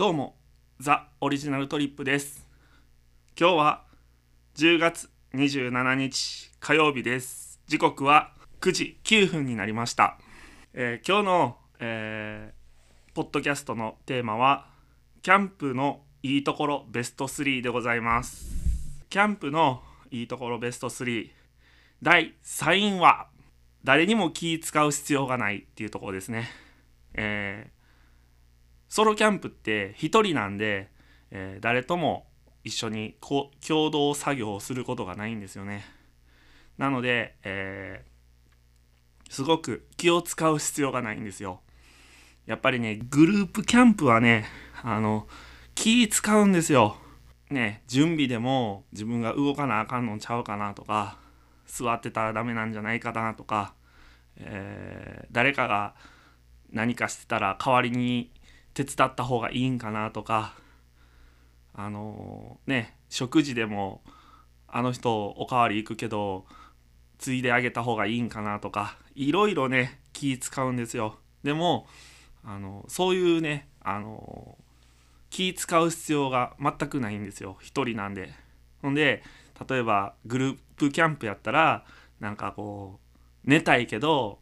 どうもザ・オリジナルトリップです。今日は10月27日火曜日です。時刻は9時9分になりました、えー今日の、えーポッドキャストのテーマはキャンプのいいところベスト3でございます。キャンプのいいところベスト3第3位は誰にも気使う必要がないっていうところですね。えーソロキャンプって一人なんで、えー誰とも一緒にこ共同作業をすることがないんですよね。なので、えーすごく気を使う必要がないんですよ。やっぱりね、グループキャンプはね、あの、気使うんですよ。ね、準備でも自分が動かなあかんのちゃうかなとか、座ってたらダメなんじゃないかなとか、えー誰かが何かしてたら代わりに手伝った方がいいんかなとかあのね食事でもあの人おかわり行くけどついであげた方がいいんかなとかいろいろね気使うんですよ。でもあのそういうねあの気使う必要が全くないんですよ。一人なんで。ほんで例えばグループキャンプやったらなんかこう寝たいけど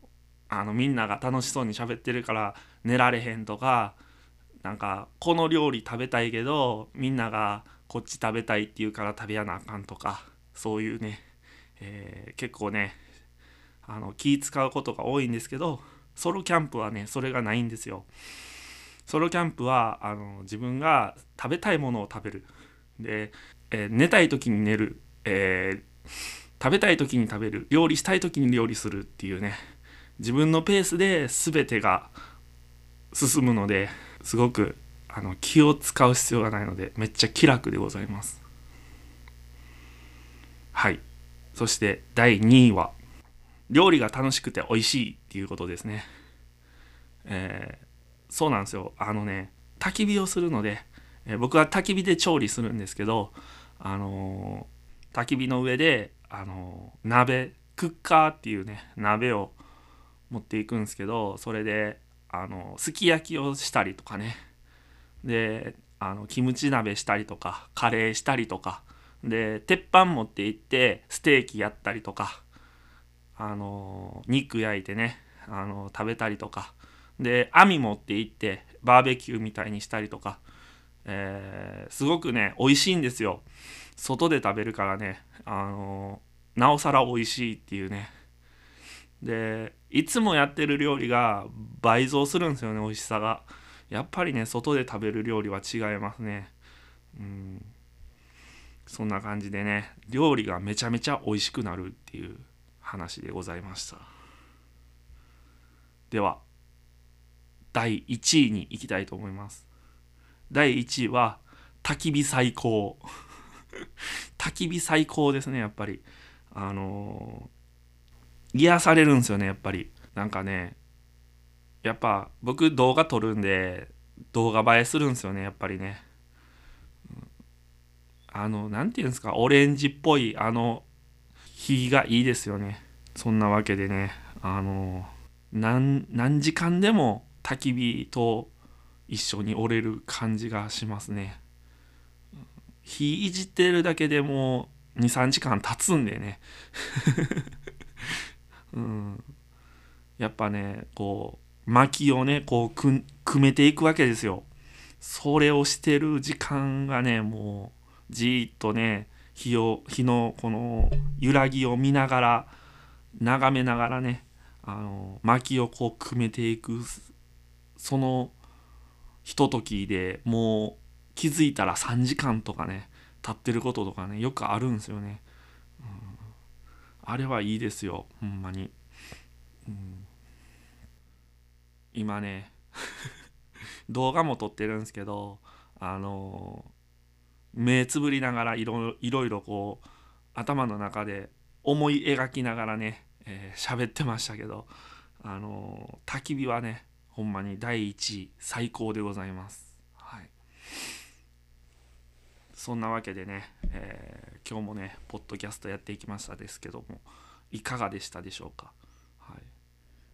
あのみんなが楽しそうに喋ってるから寝られへんとかなんかこの料理食べたいけどみんながこっち食べたいって言うから食べやなあかんとかそういうね、えー結構ねあの気使うことが多いんですけどソロキャンプはねそれがないんですよ。ソロキャンプはあの自分が食べたいものを食べる。で、えー寝たい時に寝る、えー食べたい時に食べる。料理したい時に料理するっていうね。自分のペースで全てが進むのですごくあの気を使う必要がないのでめっちゃ気楽でございます。はい。そして第2位は料理が楽しくて美味しいっていうことですね。えーそうなんですよ。あのね焚き火をするので、えー僕は焚き火で調理するんですけどあのー焚き火の上であのー鍋クッカーっていうね鍋を持っていくんですけどそれであのすき焼きをしたりとかね。であのキムチ鍋したりとかカレーしたりとか。で鉄板持って行ってステーキやったりとか。あの肉焼いてねあの食べたりとか。で網持って行ってバーベキューみたいにしたりとか、えーすごくね美味しいんですよ。外で食べるからねあのなおさら美味しいっていうね。でいつもやってる料理が倍増するんですよね美味しさが。やっぱりね外で食べる料理は違いますね。うん。そんな感じでね料理がめちゃめちゃ美味しくなるっていう話でございました。では第1位に行きたいと思います。第1位は焚き火最高。焚き火最高ですねやっぱり。あのー癒されるんですよねやっぱり。なんかねやっぱ僕動画撮るんで動画映えするんですよねやっぱりね。あのなんていうんですかオレンジっぽいあの火がいいですよね。そんなわけでねあの何時間でも焚き火と一緒に折れる感じがしますね。火いじってるだけでもう23時間経つんでね。うん、やっぱねこう薪をねこうく組めていくわけですよ。それをしてる時間がねもうじーっとね火を火のこの揺らぎを見ながら眺めながらねあの薪をこう組めていくそのひとときでもう気づいたら3時間とかね経ってることとかねよくあるんですよね。あれはいいですよ。ほんまに、うん。今ね 動画も撮ってるんですけどあの目つぶりながらいろいろこう頭の中で思い描きながらねえー喋、ってましたけどあの焚き火はねほんまに第一位最高でございます。はい。そんなわけでね、えー今日もねポッドキャストやっていきましたですけどもいかがでしたでしょうか、はい、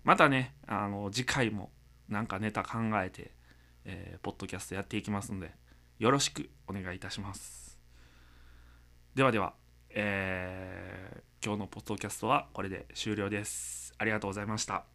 またねあの次回もなんかネタ考えてえーポッドキャストやっていきますのでよろしくお願いいたします。ではでは、えー今日のポッドキャストはこれで終了です。ありがとうございました。